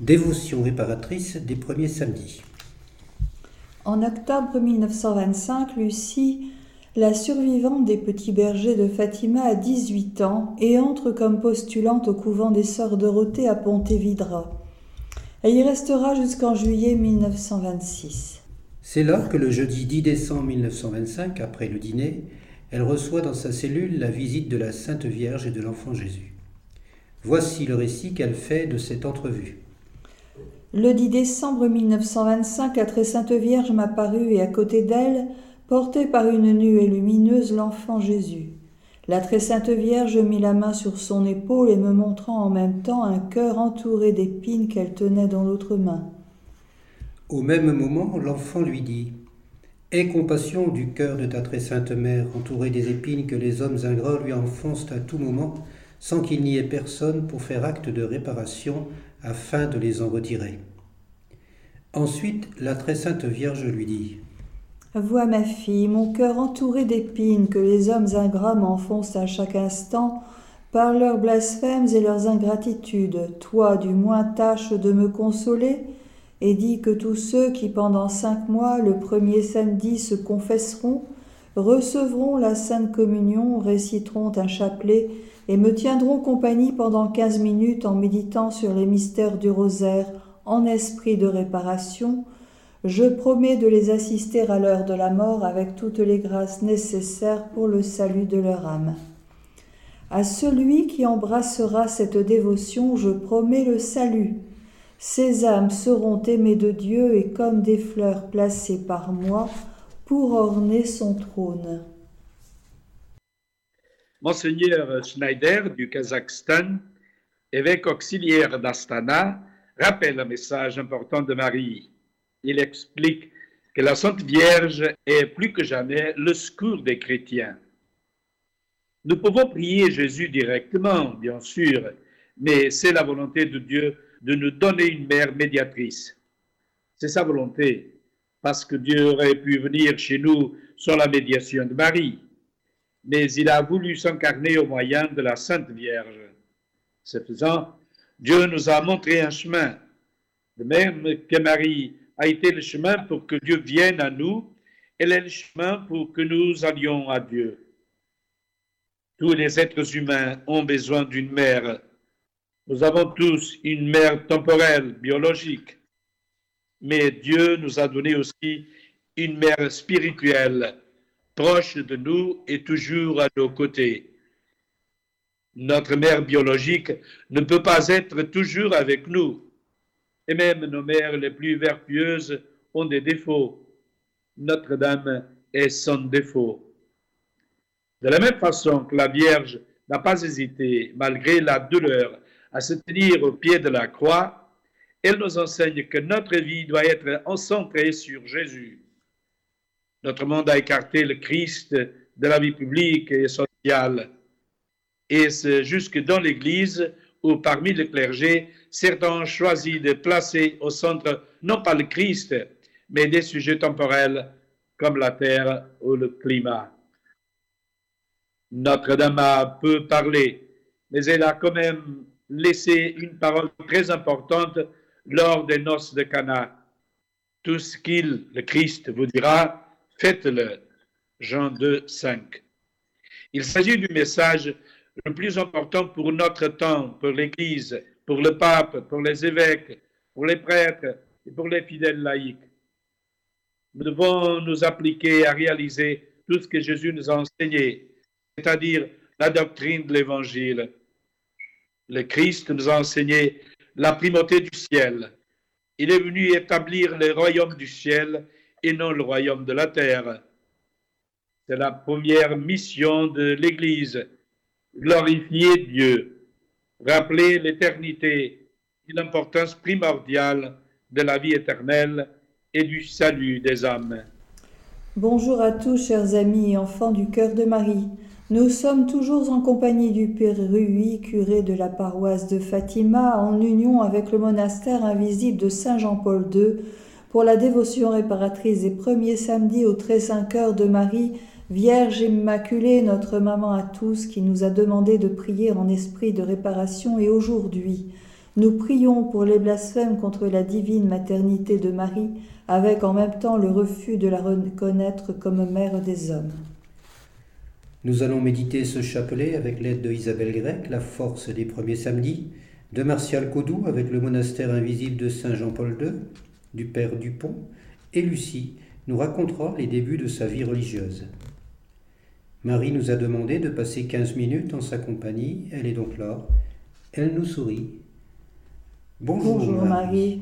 Dévotion réparatrice des premiers samedis. En octobre 1925, Lucie, la survivante des petits bergers de Fatima, a 18 ans et entre comme postulante au couvent des Sœurs Dorothée à Pontevedra. Elle y restera jusqu'en juillet 1926. C'est là que le jeudi 10 décembre 1925, après le dîner, elle reçoit dans sa cellule la visite de la Sainte Vierge et de l'Enfant Jésus. Voici le récit qu'elle fait de cette entrevue. Le 10 décembre 1925, la très sainte Vierge m'apparut et à côté d'elle, portée par une nuée lumineuse, l'enfant Jésus. La très sainte Vierge mit la main sur son épaule et me montrant en même temps un cœur entouré d'épines qu'elle tenait dans l'autre main. Au même moment, l'enfant lui dit Aie compassion du cœur de ta très sainte mère, entouré des épines que les hommes ingrats lui enfoncent à tout moment, sans qu'il n'y ait personne pour faire acte de réparation afin de les en retirer. Ensuite, la très sainte Vierge lui dit Vois ma fille, mon cœur entouré d'épines que les hommes ingrats m'enfoncent à chaque instant par leurs blasphèmes et leurs ingratitudes. Toi, du moins, tâche de me consoler et dis que tous ceux qui, pendant cinq mois, le premier samedi, se confesseront, recevront la Sainte Communion, réciteront un chapelet et me tiendront compagnie pendant quinze minutes en méditant sur les mystères du rosaire en esprit de réparation, je promets de les assister à l'heure de la mort avec toutes les grâces nécessaires pour le salut de leur âme. À celui qui embrassera cette dévotion, je promets le salut. Ces âmes seront aimées de Dieu et comme des fleurs placées par moi pour orner son trône. Monseigneur Schneider du Kazakhstan, évêque auxiliaire d'Astana, rappelle un message important de Marie. Il explique que la Sainte Vierge est plus que jamais le secours des chrétiens. Nous pouvons prier Jésus directement, bien sûr, mais c'est la volonté de Dieu de nous donner une mère médiatrice. C'est sa volonté, parce que Dieu aurait pu venir chez nous sans la médiation de Marie mais il a voulu s'incarner au moyen de la Sainte Vierge. Ce faisant, Dieu nous a montré un chemin, de même que Marie a été le chemin pour que Dieu vienne à nous, elle est le chemin pour que nous allions à Dieu. Tous les êtres humains ont besoin d'une mère. Nous avons tous une mère temporelle, biologique, mais Dieu nous a donné aussi une mère spirituelle, proche de nous et toujours à nos côtés. Notre mère biologique ne peut pas être toujours avec nous, et même nos mères les plus vertueuses ont des défauts. Notre-Dame est sans défaut. De la même façon que la Vierge n'a pas hésité, malgré la douleur, à se tenir au pied de la croix, elle nous enseigne que notre vie doit être centrée sur Jésus. Notre monde a écarté le Christ de la vie publique et sociale. Et jusque dans l'Église où parmi le clergé, certains ont choisi de placer au centre non pas le Christ, mais des sujets temporels comme la terre ou le climat. Notre-Dame a peu parlé, mais elle a quand même laissé une parole très importante lors des noces de Cana. Tout ce qu'il, le Christ, vous dira, faites-le. Jean 2, 5. Il s'agit du message le plus important pour notre temps, pour l'Église, pour le pape, pour les évêques, pour les prêtres et pour les fidèles laïcs. Nous devons nous appliquer à réaliser tout ce que Jésus nous a enseigné, c'est-à-dire la doctrine de l'Évangile. Le Christ nous a enseigné la primauté du ciel. Il est venu établir le royaume du ciel et non le royaume de la terre. C'est la première mission de l'Église, glorifier Dieu, rappeler l'éternité et l'importance primordiale de la vie éternelle et du salut des âmes. Bonjour à tous, chers amis et enfants du cœur de Marie. Nous sommes toujours en compagnie du Père Rui, curé de la paroisse de Fatima, en union avec le monastère invisible de Saint Jean-Paul II, pour la dévotion réparatrice des premiers samedis au très saint cœur de Marie, Vierge Immaculée, notre maman à tous, qui nous a demandé de prier en esprit de réparation et aujourd'hui, Nous prions pour les blasphèmes contre la divine maternité de Marie, avec en même temps le refus de la reconnaître comme mère des hommes. Nous allons méditer ce chapelet avec l'aide de Isabelle Grec, la force des premiers samedis, de Martial Codou avec le monastère invisible de Saint Jean-Paul II, du Père Dupont, et Lucie nous racontera les débuts de sa vie religieuse. Marie nous a demandé de passer 15 minutes en sa compagnie, elle est donc là, elle nous sourit. Bonjour, Marie.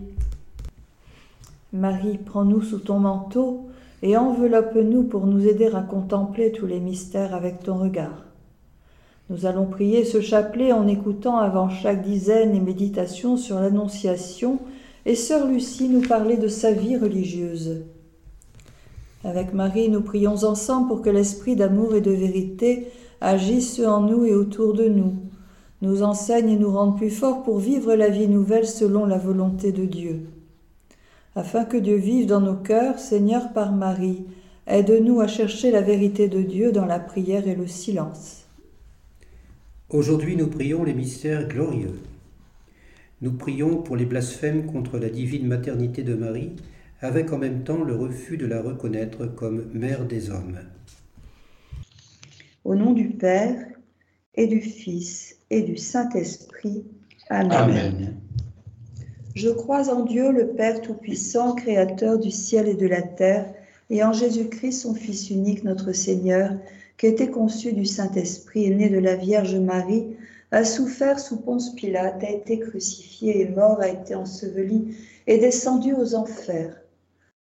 Marie, prends-nous sous ton manteau et enveloppe-nous pour nous aider à contempler tous les mystères avec ton regard. Nous allons prier ce chapelet en écoutant avant chaque dizaine les méditations sur l'Annonciation et sœur Lucie nous parlait de sa vie religieuse. Avec Marie, nous prions ensemble pour que l'esprit d'amour et de vérité agisse en nous et autour de nous, nous enseigne et nous rende plus forts pour vivre la vie nouvelle selon la volonté de Dieu. Afin que Dieu vive dans nos cœurs, Seigneur par Marie, aide-nous à chercher la vérité de Dieu dans la prière et le silence. Aujourd'hui, nous prions les mystères glorieux. Nous prions pour les blasphèmes contre la divine maternité de Marie, avec en même temps le refus de la reconnaître comme mère des hommes. Au nom du Père et du Fils et du Saint-Esprit. Amen. Amen. Je crois en Dieu, le Père Tout-Puissant, Créateur du ciel et de la terre, et en Jésus-Christ, son Fils unique, notre Seigneur, qui était conçu du Saint-Esprit, est né de la Vierge Marie, a souffert sous Ponce Pilate, a été crucifié et mort, a été enseveli et descendu aux enfers.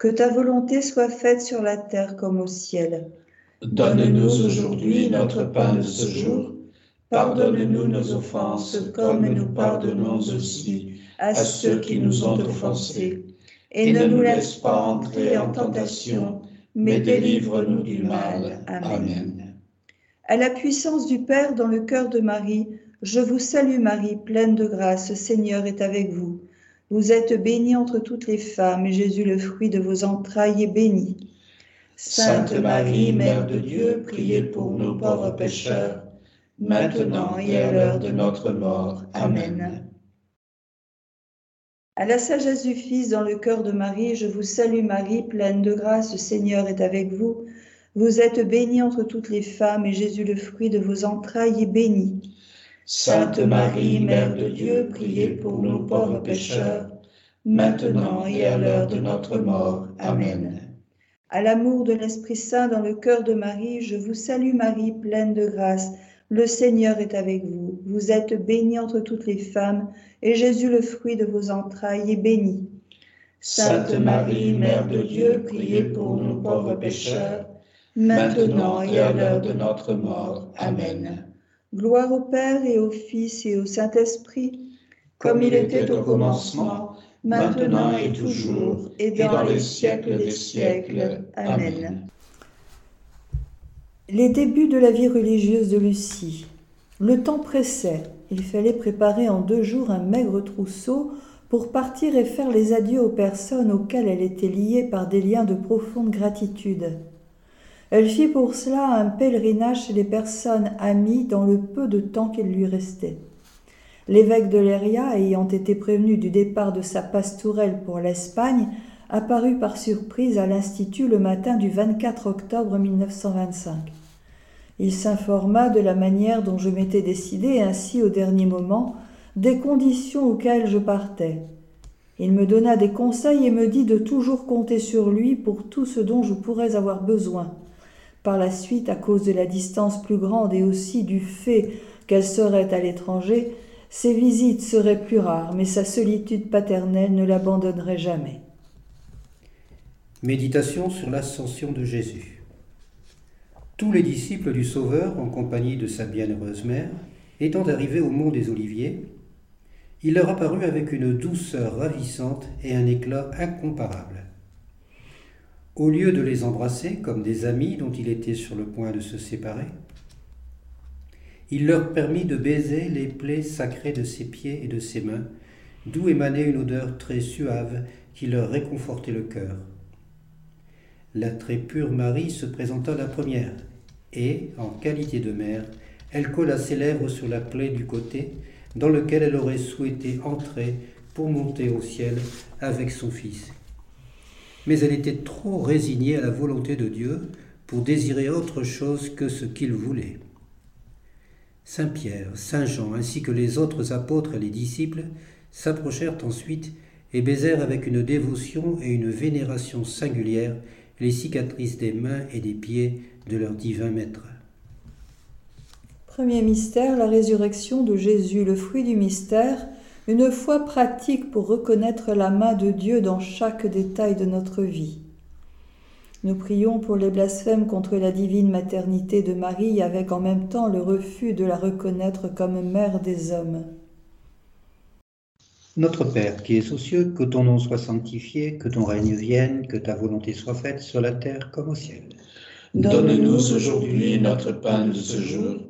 que ta volonté soit faite sur la terre comme au ciel. Donne-nous aujourd'hui notre pain de ce jour. Pardonne-nous nos offenses, comme nous pardonnons aussi à ceux qui nous ont offensés. Et ne nous laisse pas entrer en tentation, mais délivre-nous du mal. Amen. À la puissance du Père dans le cœur de Marie, je vous salue Marie, pleine de grâce, Seigneur est avec vous. Vous êtes bénie entre toutes les femmes, et Jésus, le fruit de vos entrailles, est béni. Sainte Marie, Mère de Dieu, priez pour nous pauvres pécheurs, maintenant et à l'heure de notre mort. Amen. À la sagesse du Fils dans le cœur de Marie, je vous salue Marie, pleine de grâce, le Seigneur est avec vous. Vous êtes bénie entre toutes les femmes, et Jésus, le fruit de vos entrailles, est béni. Sainte Marie, Mère de Dieu, priez pour nous pauvres pécheurs, maintenant et à l'heure de notre mort. Amen. À l'amour de l'Esprit Saint dans le cœur de Marie, je vous salue Marie, pleine de grâce. Le Seigneur est avec vous. Vous êtes bénie entre toutes les femmes, et Jésus, le fruit de vos entrailles, est béni. Sainte Marie, Mère de Dieu, priez pour nous pauvres pécheurs, maintenant et à l'heure de notre mort. Amen. Gloire au Père et au Fils et au Saint-Esprit, Comme il était au commencement, maintenant et toujours, et dans les siècles des siècles. Amen. Les débuts de la vie religieuse de Lucie. Le temps pressait. Il fallait préparer en deux jours un maigre trousseau pour partir et faire les adieux aux personnes auxquelles elle était liée par des liens de profonde gratitude. Elle fit pour cela un pèlerinage chez les personnes amies dans le peu de temps qu'il lui restait. L'évêque de Léria, ayant été prévenu du départ de sa pastourelle pour l'Espagne, apparut par surprise à l'Institut le matin du 24 octobre 1925. Il s'informa de la manière dont je m'étais décidé ainsi au dernier moment, des conditions auxquelles je partais. Il me donna des conseils et me dit de toujours compter sur lui pour tout ce dont je pourrais avoir besoin. Par la suite, à cause de la distance plus grande et aussi du fait qu'elle serait à l'étranger, ses visites seraient plus rares, mais sa solitude paternelle ne l'abandonnerait jamais. Méditation sur l'ascension de Jésus. Tous les disciples du Sauveur, en compagnie de sa bienheureuse mère, étant arrivés au mont des Oliviers, Il leur apparut avec une douceur ravissante et un éclat incomparable. Au lieu de les embrasser comme des amis dont il était sur le point de se séparer, il leur permit de baiser les plaies sacrées de ses pieds et de ses mains, d'où émanait une odeur très suave qui leur réconfortait le cœur. La très pure Marie se présenta la première, et, en qualité de mère, elle colla ses lèvres sur la plaie du côté dans lequel elle aurait souhaité entrer pour monter au ciel avec son Fils. Mais elle était trop résignée à la volonté de Dieu pour désirer autre chose que ce qu'il voulait. Saint Pierre, Saint Jean, ainsi que les autres apôtres et les disciples s'approchèrent ensuite et baisèrent avec une dévotion et une vénération singulières les cicatrices des mains et des pieds de leur divin maître. Premier mystère, la résurrection de Jésus, le fruit du mystère, une foi pratique pour reconnaître la main de Dieu dans chaque détail de notre vie. Nous prions pour les blasphèmes contre la divine maternité de Marie avec en même temps le refus de la reconnaître comme mère des hommes. Notre Père qui es aux cieux, que ton nom soit sanctifié, que ton règne vienne, que ta volonté soit faite sur la terre comme au ciel. Donne-nous aujourd'hui notre pain de ce jour.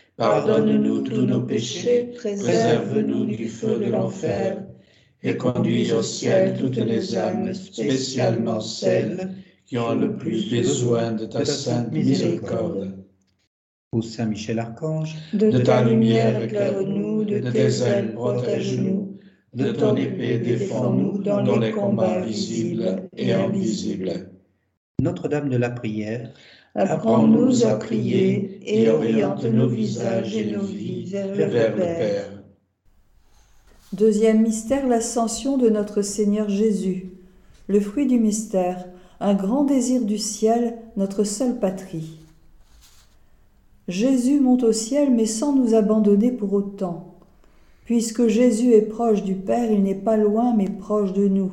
pardonne-nous tous nos péchés, préserve-nous du feu de l'enfer, et conduis au ciel toutes les âmes, spécialement celles qui ont le plus besoin de ta sainte miséricorde. Ô Saint Michel Archange, de ta lumière éclaire-nous, de tes ailes protège-nous, de ton épée défends-nous dans les combats visibles et invisibles. Notre-Dame de la prière, apprends-nous à prier et oriente nos visages et nos vies vers le Père. Deuxième mystère, l'ascension de notre Seigneur Jésus. Le fruit du mystère, un grand désir du ciel, notre seule patrie. Jésus monte au ciel, mais sans nous abandonner pour autant. Puisque Jésus est proche du Père, il n'est pas loin, mais proche de nous.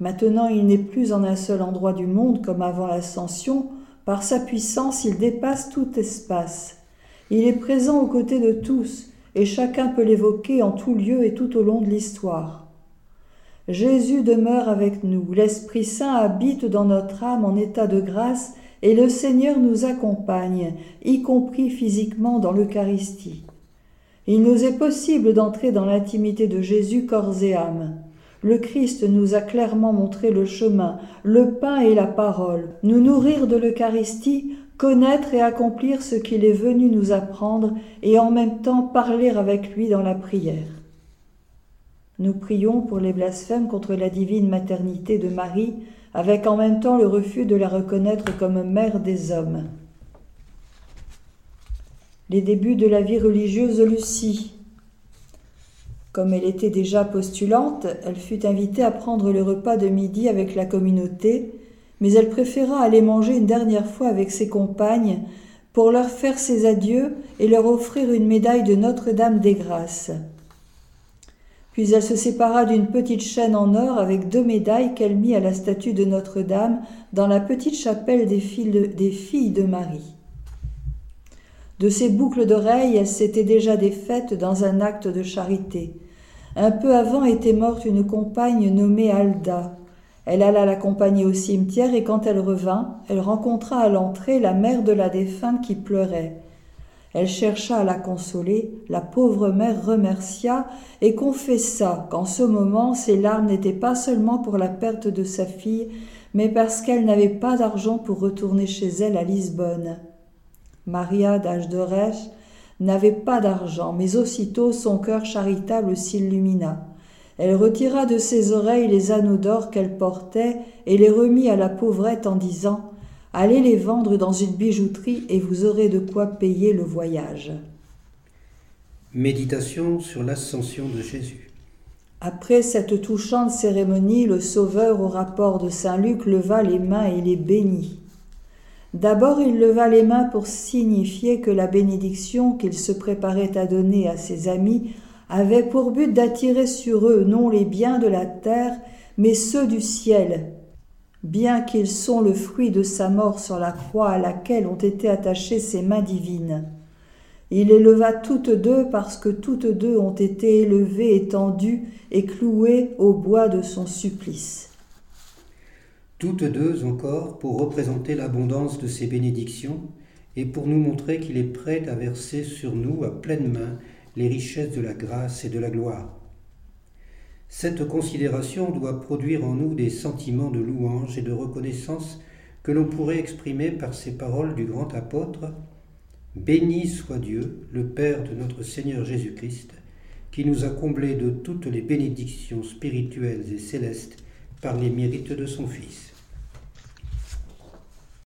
Maintenant, il n'est plus en un seul endroit du monde comme avant l'ascension. Par sa puissance, il dépasse tout espace. Il est présent aux côtés de tous, et chacun peut l'évoquer en tout lieu et tout au long de l'histoire. Jésus demeure avec nous, l'Esprit Saint habite dans notre âme en état de grâce, et le Seigneur nous accompagne, y compris physiquement dans l'Eucharistie. Il nous est possible d'entrer dans l'intimité de Jésus corps et âme. Le Christ nous a clairement montré le chemin, le pain et la parole. Nous nourrir de l'Eucharistie, connaître et accomplir ce qu'il est venu nous apprendre et en même temps parler avec lui dans la prière. Nous prions pour les blasphèmes contre la divine maternité de Marie, avec en même temps le refus de la reconnaître comme mère des hommes. Les débuts de la vie religieuse Lucie. Comme elle était déjà postulante, elle fut invitée à prendre le repas de midi avec la communauté, mais elle préféra aller manger une dernière fois avec ses compagnes pour leur faire ses adieux et leur offrir une médaille de Notre-Dame des Grâces. Puis elle se sépara d'une petite chaîne en or avec deux médailles qu'elle mit à la statue de Notre-Dame dans la petite chapelle des filles de, Marie. De ses boucles d'oreilles, elle s'était déjà défaite dans un acte de charité. Un peu avant était morte une compagne nommée Alda. Elle alla l'accompagner au cimetière et quand elle revint, elle rencontra à l'entrée la mère de la défunte qui pleurait. Elle chercha à la consoler, la pauvre mère remercia et confessa qu'en ce moment ses larmes n'étaient pas seulement pour la perte de sa fille, mais parce qu'elle n'avait pas d'argent pour retourner chez elle à Lisbonne. Maria n'avait pas d'argent, mais aussitôt son cœur charitable s'illumina. Elle retira de ses oreilles les anneaux d'or qu'elle portait et les remit à la pauvrette en disant Allez les vendre dans une bijouterie et vous aurez de quoi payer le voyage. Méditation sur l'ascension de Jésus. Après cette touchante cérémonie, le Sauveur, au rapport de Saint Luc, leva les mains et les bénit. D'abord il leva les mains pour signifier que la bénédiction qu'il se préparait à donner à ses amis avait pour but d'attirer sur eux non les biens de la terre, mais ceux du ciel, bien qu'ils sont le fruit de sa mort sur la croix à laquelle ont été attachées ses mains divines. Il les leva toutes deux parce que toutes deux ont été élevées, étendues et clouées au bois de son supplice. Toutes deux encore pour représenter l'abondance de ses bénédictions et pour nous montrer qu'il est prêt à verser sur nous à pleine main les richesses de la grâce et de la gloire. Cette considération doit produire en nous des sentiments de louange et de reconnaissance que l'on pourrait exprimer par ces paroles du grand apôtre Béni soit Dieu, le Père de notre Seigneur Jésus-Christ, qui nous a comblés de toutes les bénédictions spirituelles et célestes par les mérites de son Fils.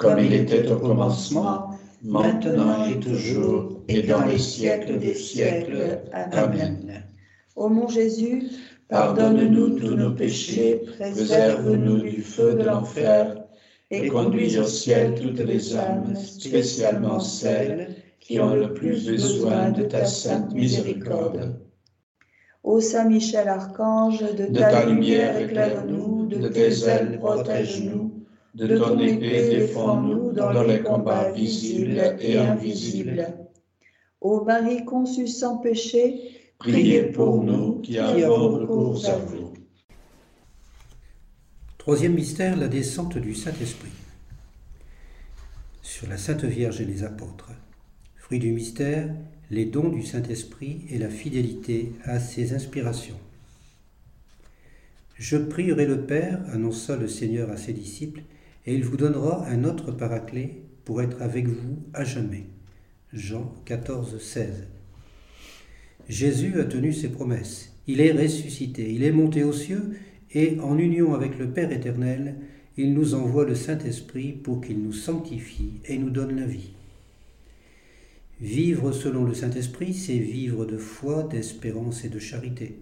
comme il était au commencement, maintenant et toujours, et dans les siècles des siècles. Amen. Ô mon Jésus, pardonne-nous tous nos péchés, préserve-nous du feu de l'enfer, et conduis au ciel toutes les âmes, spécialement celles qui ont le plus besoin de ta sainte miséricorde. Ô Saint Michel Archange, de, De ta lumière éclaire-nous, de tes ailes protège-nous, de ton épée défends-nous dans les combats visibles et invisibles. Ô Marie conçue sans péché, Priez pour nous qui avons recours à vous. Troisième mystère, la descente du Saint-Esprit. Sur la Sainte Vierge et les apôtres. Fruit du mystère, les dons du Saint-Esprit et la fidélité à ses inspirations. Je prierai le Père, annonça le Seigneur à ses disciples, et il vous donnera un autre paraclet pour être avec vous à jamais. Jean 14, 16. Jésus a tenu ses promesses. Il est ressuscité, il est monté aux cieux, et en union avec le Père éternel, il nous envoie le Saint-Esprit pour qu'il nous sanctifie et nous donne la vie. Vivre selon le Saint-Esprit, c'est vivre de foi, d'espérance et de charité.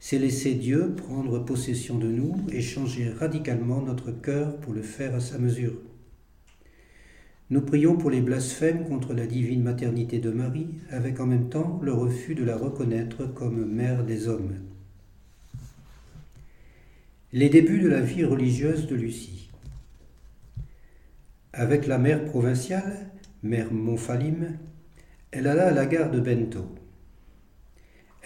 C'est laisser Dieu prendre possession de nous et changer radicalement notre cœur pour le faire à sa mesure. Nous prions pour les blasphèmes contre la divine maternité de Marie, avec en même temps le refus de la reconnaître comme mère des hommes. Les débuts de la vie religieuse de Lucie. Avec la mère provinciale, mère Montfalim, elle alla à la gare de Bento.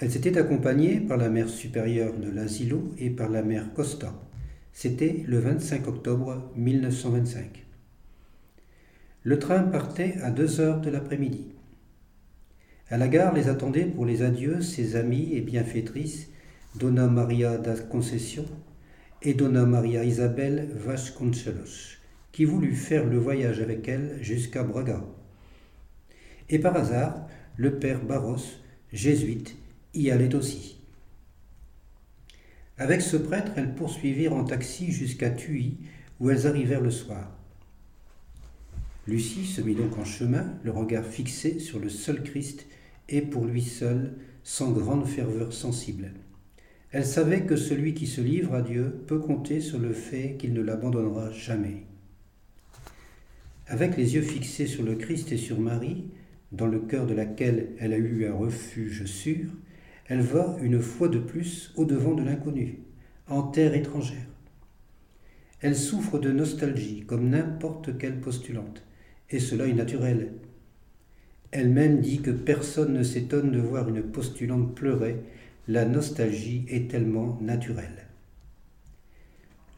Elle s'était accompagnée par la mère supérieure de l'Asilo et par la mère Costa. C'était le 25 octobre 1925. Le train partait à deux heures de l'après-midi. À la gare les attendaient pour les adieux ses amies et bienfaitrices Donna Maria da Concession et Donna Maria Isabelle Vasconcelos, qui voulut faire le voyage avec elle jusqu'à Braga. Et par hasard, le père Barros, jésuite, y allait aussi. Avec ce prêtre, elles poursuivirent en taxi jusqu'à Tuy, où elles arrivèrent le soir. Lucie se mit donc en chemin, le regard fixé sur le seul Christ et pour lui seul, sans grande ferveur sensible. Elle savait que celui qui se livre à Dieu peut compter sur le fait qu'il ne l'abandonnera jamais. Avec les yeux fixés sur le Christ et sur Marie, dans le cœur de laquelle elle a eu un refuge sûr, elle va une fois de plus au-devant de l'inconnu, en terre étrangère. Elle souffre de nostalgie comme n'importe quelle postulante, et cela est naturel. Elle-même dit que personne ne s'étonne de voir une postulante pleurer, la nostalgie est tellement naturelle.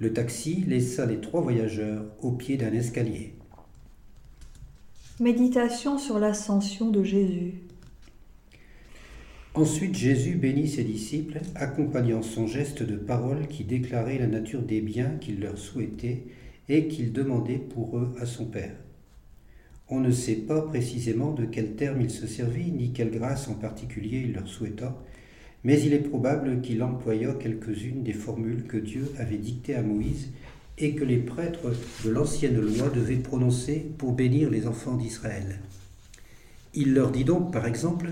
Le taxi laissa les trois voyageurs au pied d'un escalier. Méditation sur l'ascension de Jésus. Ensuite Jésus bénit ses disciples, accompagnant son geste de parole qui déclarait la nature des biens qu'il leur souhaitait et qu'il demandait pour eux à son Père. On ne sait pas précisément de quel terme il se servit, ni quelle grâce en particulier il leur souhaita, mais il est probable qu'il employa quelques-unes des formules que Dieu avait dictées à Moïse et que les prêtres de l'ancienne loi devaient prononcer pour bénir les enfants d'Israël. Il leur dit donc, par exemple,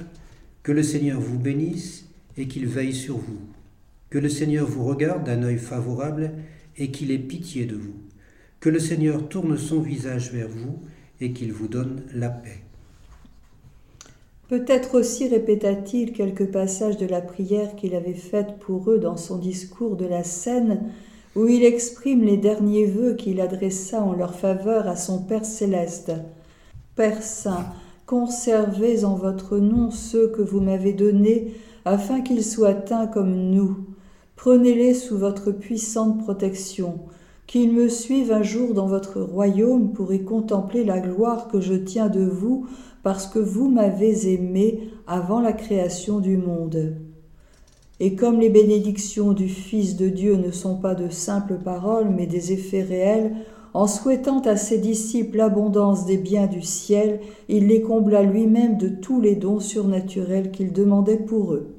que le Seigneur vous bénisse et qu'il veille sur vous. Que le Seigneur vous regarde d'un œil favorable et qu'il ait pitié de vous. Que le Seigneur tourne son visage vers vous et qu'il vous donne la paix. Peut-être aussi répéta-t-il quelques passages de la prière qu'il avait faite pour eux dans son discours de la scène, où il exprime les derniers vœux qu'il adressa en leur faveur à son Père céleste. Père Saint, Conservez en votre nom ceux que vous m'avez donnés, afin qu'ils soient teints comme nous. Prenez-les sous votre puissante protection, qu'ils me suivent un jour dans votre royaume pour y contempler la gloire que je tiens de vous, parce que vous m'avez aimé avant la création du monde. Et comme les bénédictions du Fils de Dieu ne sont pas de simples paroles, mais des effets réels, en souhaitant à ses disciples l'abondance des biens du ciel, il les combla lui-même de tous les dons surnaturels qu'il demandait pour eux.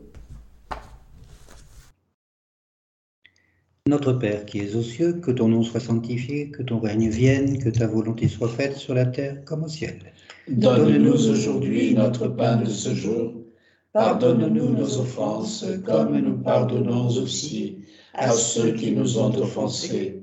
Notre Père qui es aux cieux, que ton nom soit sanctifié, que ton règne vienne, que ta volonté soit faite sur la terre comme au ciel. Donne-nous aujourd'hui notre pain de ce jour. Pardonne-nous nos offenses, comme nous pardonnons aussi à ceux qui nous ont offensés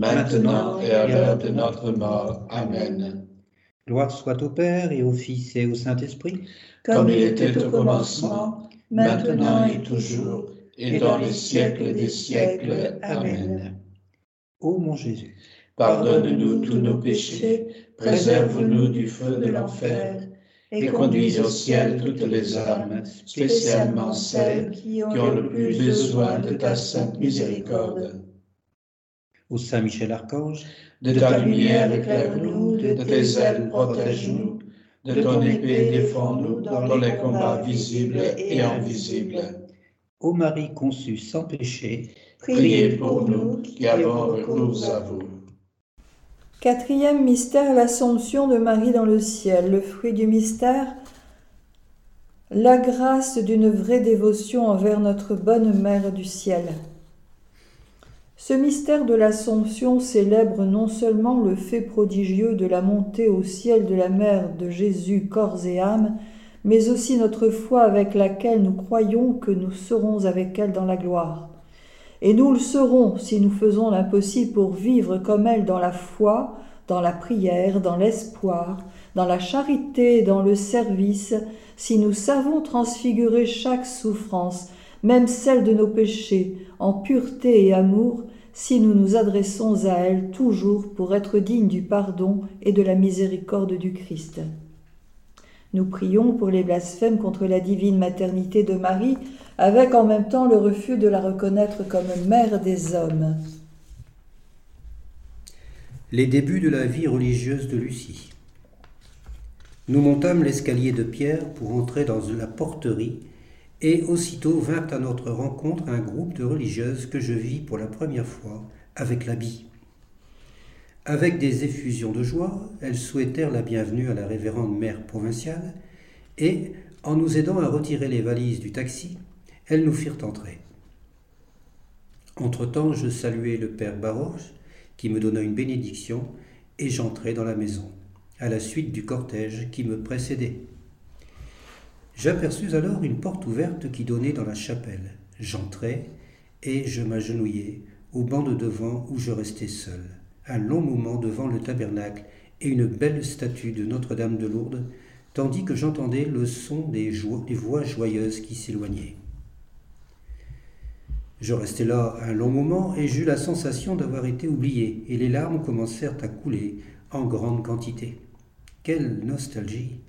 maintenant et à l'heure de notre mort. Amen. Gloire soit au Père et au Fils et au Saint-Esprit, comme il était au commencement, maintenant et toujours, et dans les siècles des siècles. Amen. Ô mon Jésus, pardonne-nous tous nos péchés, préserve-nous du feu de l'enfer, et conduis au ciel toutes les âmes, spécialement celles qui ont le plus besoin de ta sainte miséricorde au Saint Michel Archange, de ta lumière éclaire-nous, de tes ailes protège-nous, de ton épée défends-nous dans les combats visibles et invisibles. Ô Marie conçue sans péché, priez pour nous qui avons recours à vous. Quatrième mystère, l'Assomption de Marie dans le ciel. Le fruit du mystère, la grâce d'une vraie dévotion envers notre bonne Mère du ciel. Ce mystère de l'Assomption célèbre non seulement le fait prodigieux de la montée au ciel de la mère de Jésus corps et âme, mais aussi notre foi avec laquelle nous croyons que nous serons avec elle dans la gloire. Et nous le serons si nous faisons l'impossible pour vivre comme elle dans la foi, dans la prière, dans l'espoir, dans la charité, dans le service, si nous savons transfigurer chaque souffrance, même celle de nos péchés, en pureté et amour, si nous nous adressons à elle toujours pour être dignes du pardon et de la miséricorde du Christ. Nous prions pour les blasphèmes contre la divine maternité de Marie, avec en même temps le refus de la reconnaître comme mère des hommes. Les débuts de la vie religieuse de Lucie. Nous montâmes l'escalier de pierre pour entrer dans la porterie et aussitôt vint à notre rencontre un groupe de religieuses que je vis pour la première fois avec l'habit. Avec des effusions de joie, elles souhaitèrent la bienvenue à la révérende mère provinciale et, en nous aidant à retirer les valises du taxi, elles nous firent entrer. Entre-temps, je saluai le père Baroche, qui me donna une bénédiction, et j'entrai dans la maison, à la suite du cortège qui me précédait. J'aperçus alors une porte ouverte qui donnait dans la chapelle. J'entrai et je m'agenouillai au banc de devant où je restai seul, un long moment devant le tabernacle et une belle statue de Notre-Dame de Lourdes, tandis que j'entendais le son des, des voix joyeuses qui s'éloignaient. Je restai là un long moment et j'eus la sensation d'avoir été oublié, et les larmes commencèrent à couler en grande quantité. Quelle nostalgie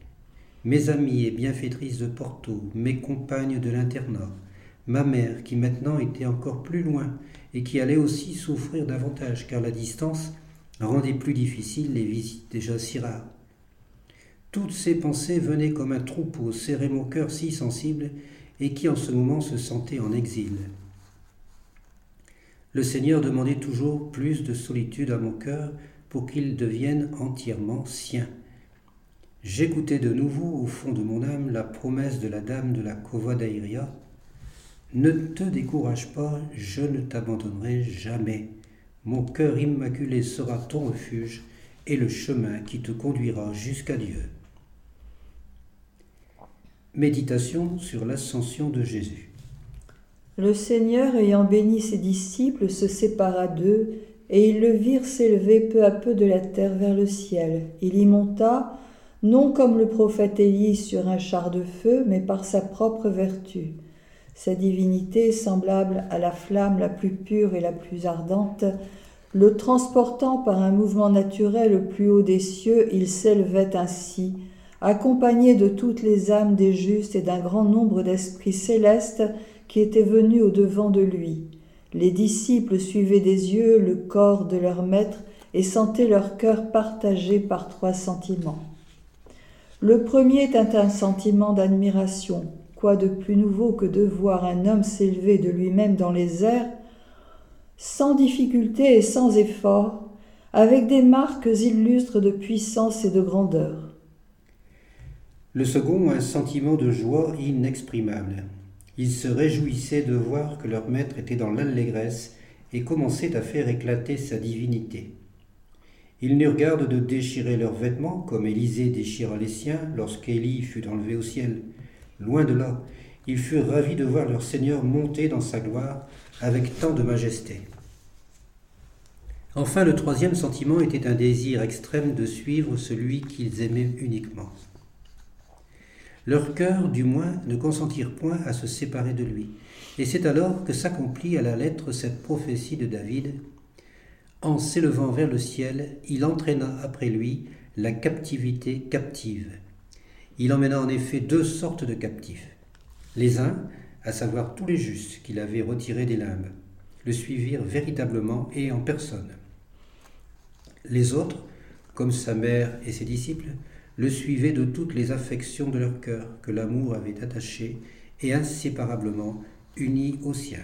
mes amies et bienfaitrices de Porto, mes compagnes de l'internat, ma mère qui maintenant était encore plus loin et qui allait aussi souffrir davantage car la distance rendait plus difficile les visites déjà si rares. Toutes ces pensées venaient comme un troupeau serrer mon cœur si sensible et qui en ce moment se sentait en exil. Le Seigneur demandait toujours plus de solitude à mon cœur pour qu'il devienne entièrement sien. J'écoutais de nouveau au fond de mon âme la promesse de la dame de la Cova d'Aïria. Ne te décourage pas, je ne t'abandonnerai jamais. Mon cœur immaculé sera ton refuge et le chemin qui te conduira jusqu'à Dieu. Méditation sur l'ascension de Jésus. Le Seigneur, ayant béni ses disciples, se sépara d'eux, et ils le virent s'élever peu à peu de la terre vers le ciel. Il y monta, non comme le prophète Élie sur un char de feu, mais par sa propre vertu. Sa divinité, semblable à la flamme la plus pure et la plus ardente, le transportant par un mouvement naturel au plus haut des cieux, il s'élevait ainsi, accompagné de toutes les âmes des justes et d'un grand nombre d'esprits célestes qui étaient venus au-devant de lui. Les disciples suivaient des yeux le corps de leur maître et sentaient leur cœur partagé par trois sentiments. Le premier est un sentiment d'admiration. Quoi de plus nouveau que de voir un homme s'élever de lui-même dans les airs, sans difficulté et sans effort, avec des marques illustres de puissance et de grandeur. Le second, un sentiment de joie inexprimable. Ils se réjouissaient de voir que leur maître était dans l'allégresse et commençait à faire éclater sa divinité. Ils n'eurent garde de déchirer leurs vêtements, comme Élisée déchira les siens lorsqu'Élie fut enlevé au ciel. Loin de là, ils furent ravis de voir leur Seigneur monter dans sa gloire avec tant de majesté. Enfin, le troisième sentiment était un désir extrême de suivre celui qu'ils aimaient uniquement. Leurs cœurs, du moins, ne consentirent point à se séparer de lui. Et c'est alors que s'accomplit à la lettre cette prophétie de David. En s'élevant vers le ciel, il entraîna après lui la captivité captive. Il emmena en effet deux sortes de captifs. Les uns, à savoir tous les justes qu'il avait retirés des limbes, le suivirent véritablement et en personne. Les autres, comme sa mère et ses disciples, le suivaient de toutes les affections de leur cœur que l'amour avait attaché et inséparablement unis au sien.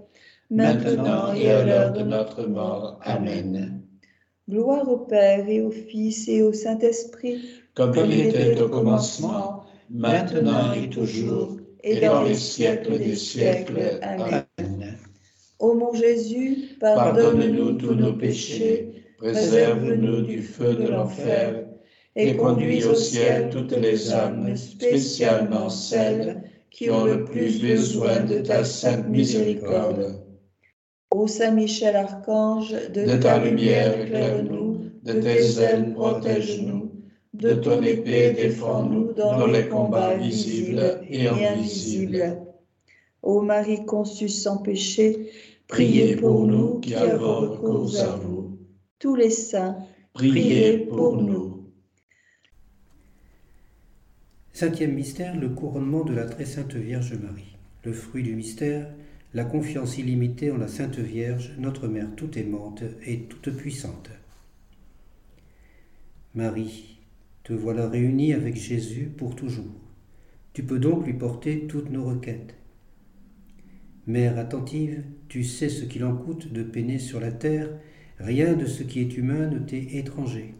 maintenant et à l'heure de notre mort. Amen. Gloire au Père et au Fils et au Saint-Esprit, comme il était au commencement, maintenant et toujours, et dans les siècles des siècles. Amen. Ô mon Jésus, Pardonne-nous tous nos péchés, préserve-nous du feu de l'enfer, et conduis au ciel toutes les âmes, spécialement celles qui ont le plus besoin de ta sainte miséricorde. Ô Saint Michel Archange, de, De ta lumière éclaire-nous, de tes ailes protège-nous, de ton épée défends-nous dans les combats visibles et invisibles. Ô Marie conçue sans péché, Priez pour nous qui avons recours à vous. tous les saints, Priez pour nous. Cinquième mystère, le couronnement de la très sainte Vierge Marie. Le fruit du mystère, la confiance illimitée en la Sainte Vierge, notre Mère toute aimante et toute puissante. Marie, te voilà réunie avec Jésus pour toujours. Tu peux donc lui porter toutes nos requêtes. Mère attentive, tu sais ce qu'il en coûte de peiner sur la terre, rien de ce qui est humain ne t'est étranger.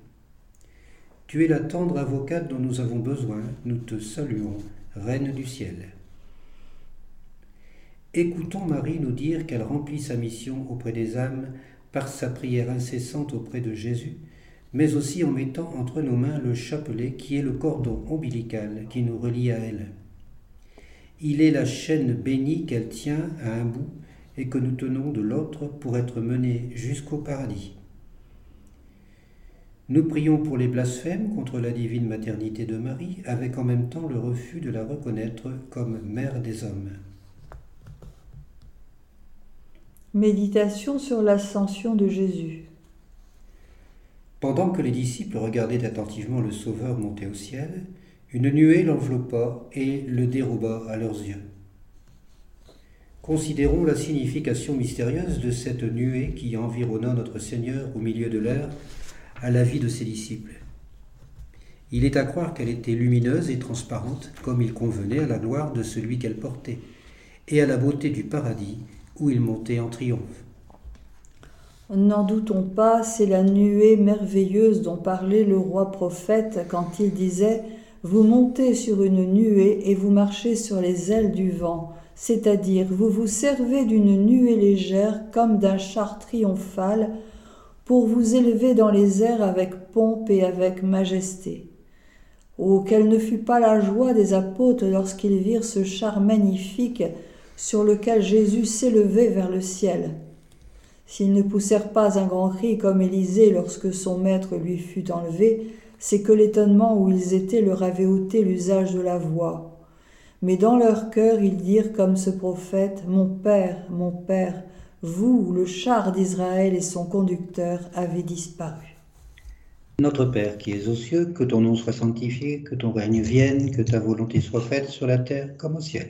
Tu es la tendre avocate dont nous avons besoin, nous te saluons, Reine du ciel. Écoutons Marie nous dire qu'elle remplit sa mission auprès des âmes par sa prière incessante auprès de Jésus, mais aussi en mettant entre nos mains le chapelet qui est le cordon ombilical qui nous relie à elle. Il est la chaîne bénie qu'elle tient à un bout et que nous tenons de l'autre pour être menés jusqu'au paradis. Nous prions pour les blasphèmes contre la divine maternité de Marie, avec en même temps le refus de la reconnaître comme mère des hommes. Méditation sur l'ascension de Jésus. Pendant que les disciples regardaient attentivement le Sauveur monter au ciel, une nuée l'enveloppa et le déroba à leurs yeux. Considérons la signification mystérieuse de cette nuée qui environna notre Seigneur au milieu de l'air à la vie de ses disciples. Il est à croire qu'elle était lumineuse et transparente, comme il convenait à la gloire de celui qu'elle portait, et à la beauté du paradis où il montait en triomphe. N'en doutons pas, c'est la nuée merveilleuse dont parlait le roi prophète quand il disait Vous montez sur une nuée et vous marchez sur les ailes du vent, c'est-à-dire vous vous servez d'une nuée légère comme d'un char triomphal pour vous élever dans les airs avec pompe et avec majesté. Oh, quelle ne fut pas la joie des apôtres lorsqu'ils virent ce char magnifique sur lequel Jésus s'élevait vers le ciel. S'ils ne poussèrent pas un grand cri comme Élisée lorsque son maître lui fut enlevé, c'est que l'étonnement où ils étaient leur avait ôté l'usage de la voix. Mais dans leur cœur ils dirent comme ce prophète, Mon Père, mon Père, vous, le char d'Israël et son conducteur, avez disparu. Notre Père qui es aux cieux, que ton nom soit sanctifié, que ton règne vienne, que ta volonté soit faite sur la terre comme au ciel.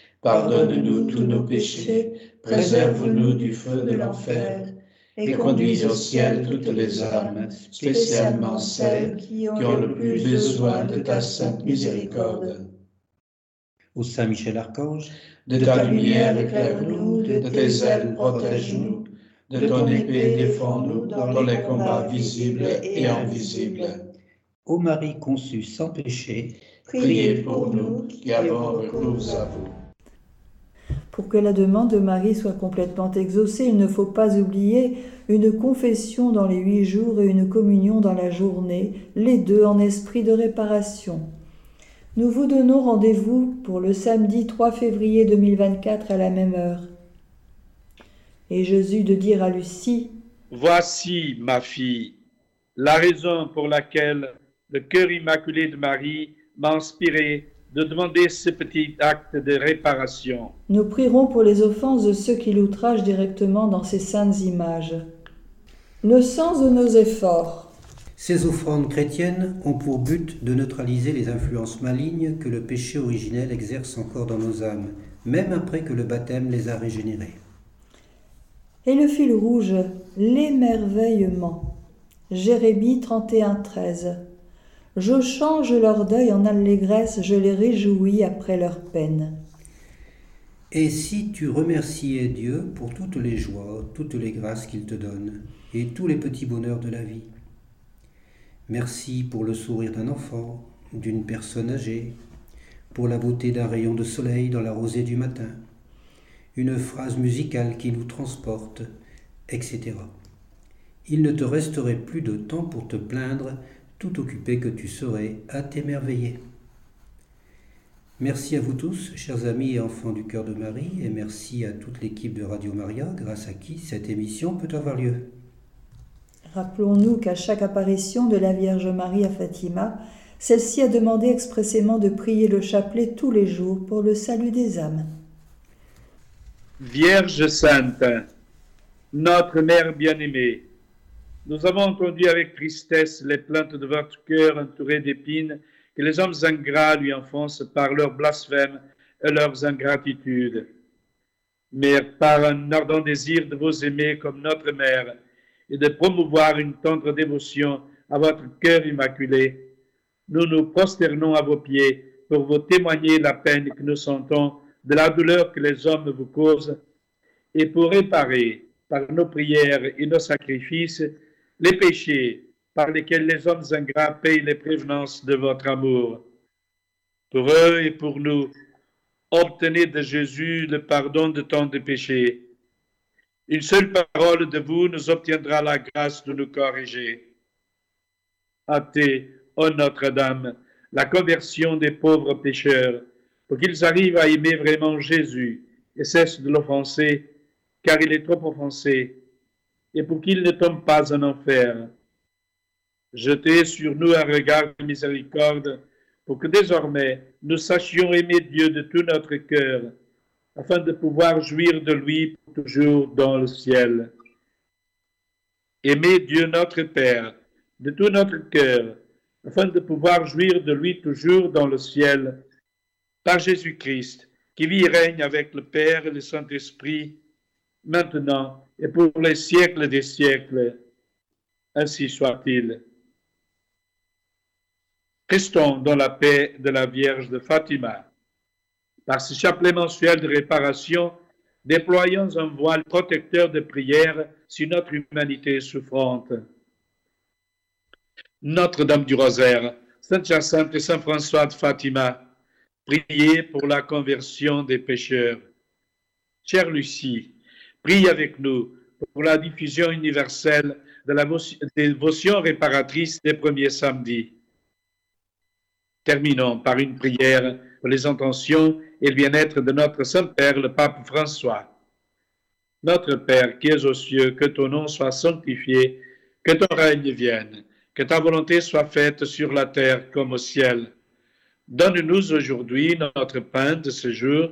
pardonne-nous tous nos péchés, préserve-nous du feu de l'enfer, et conduis au ciel toutes les âmes, spécialement celles qui ont le plus besoin de ta sainte miséricorde. Ô Saint Michel Archange, de ta lumière éclaire-nous, de tes ailes protège-nous, de ton épée défends-nous dans les combats visibles et invisibles. Ô Marie conçue sans péché, priez pour nous qui avons recours à vous. Pour que la demande de Marie soit complètement exaucée, il ne faut pas oublier une confession dans les huit jours et une communion dans la journée, les deux en esprit de réparation. Nous vous donnons rendez-vous pour le samedi 3 février 2024 à la même heure. Et Jésus de dire à Lucie, Voici, ma fille, la raison pour laquelle le cœur immaculé de Marie m'a inspiré de demander ce petit acte de réparation. Nous prierons pour les offenses de ceux qui l'outragent directement dans ces saintes images. Le sens de nos efforts. Ces offrandes chrétiennes ont pour but de neutraliser les influences malignes que le péché originel exerce encore dans nos âmes, même après que le baptême les a régénérées. Et le fil rouge, l'émerveillement. Jérémie 31, 13. Je change leur deuil en allégresse, je les réjouis après leur peine. Et si tu remerciais Dieu pour toutes les joies, toutes les grâces qu'il te donne, et tous les petits bonheurs de la vie Merci pour le sourire d'un enfant, d'une personne âgée, pour la beauté d'un rayon de soleil dans la rosée du matin, une phrase musicale qui nous transporte, etc. Il ne te resterait plus de temps pour te plaindre, tout occupé que tu serais à t'émerveiller. Merci à vous tous, chers amis et enfants du cœur de Marie, et merci à toute l'équipe de Radio Maria, grâce à qui cette émission peut avoir lieu. Rappelons-nous qu'à chaque apparition de la Vierge Marie à Fatima, celle-ci a demandé expressément de prier le chapelet tous les jours pour le salut des âmes. Vierge sainte, notre Mère bien-aimée, nous avons entendu avec tristesse les plaintes de votre cœur entouré d'épines que les hommes ingrats lui enfoncent par leurs blasphèmes et leurs ingratitudes. Mais par un ardent désir de vous aimer comme notre Mère, et de promouvoir une tendre dévotion à votre cœur immaculé, nous nous prosternons à vos pieds pour vous témoigner la peine que nous sentons de la douleur que les hommes vous causent et pour réparer par nos prières et nos sacrifices les péchés par lesquels les hommes ingrats payent les prévenances de votre amour. Pour eux et pour nous, obtenez de Jésus le pardon de tant de péchés une seule parole de vous nous obtiendra la grâce de nous corriger. Hâtez, ô Notre-Dame, la conversion des pauvres pécheurs, pour qu'ils arrivent à aimer vraiment Jésus et cessent de l'offenser, car il est trop offensé, et pour qu'ils ne tombent pas en enfer. Jetez sur nous un regard de miséricorde, pour que désormais nous sachions aimer Dieu de tout notre cœur afin de pouvoir jouir de lui pour toujours dans le ciel. Aimez Dieu notre Père de tout notre cœur, afin de pouvoir jouir de lui toujours dans le ciel, par Jésus-Christ, qui vit et règne avec le Père et le Saint-Esprit, maintenant et pour les siècles des siècles. Ainsi soit-il. Restons dans la paix de la Vierge de Fatima. Par ce chapelet mensuel de réparation, déployons un voile protecteur de prière sur notre humanité souffrante. Notre-Dame du Rosaire, Sainte Jacinthe et Saint François de Fatima, priez pour la conversion des pécheurs. Chère Lucie, prie avec nous pour la diffusion universelle de la dévotion réparatrice des premiers samedis. Terminons par une prière pour les intentions et le bien-être de notre Saint-Père, le Pape François. Notre Père qui es aux cieux, que ton nom soit sanctifié, que ton règne vienne, que ta volonté soit faite sur la terre comme au ciel. Donne-nous aujourd'hui notre pain de ce jour.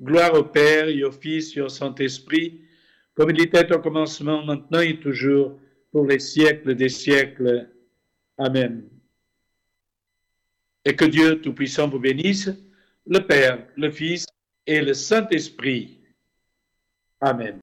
Gloire au Père et au Fils et au Saint-Esprit, comme il était au commencement, maintenant et toujours, pour les siècles des siècles. Amen et que Dieu Tout-Puissant vous bénisse, le Père, le Fils et le Saint-Esprit. Amen.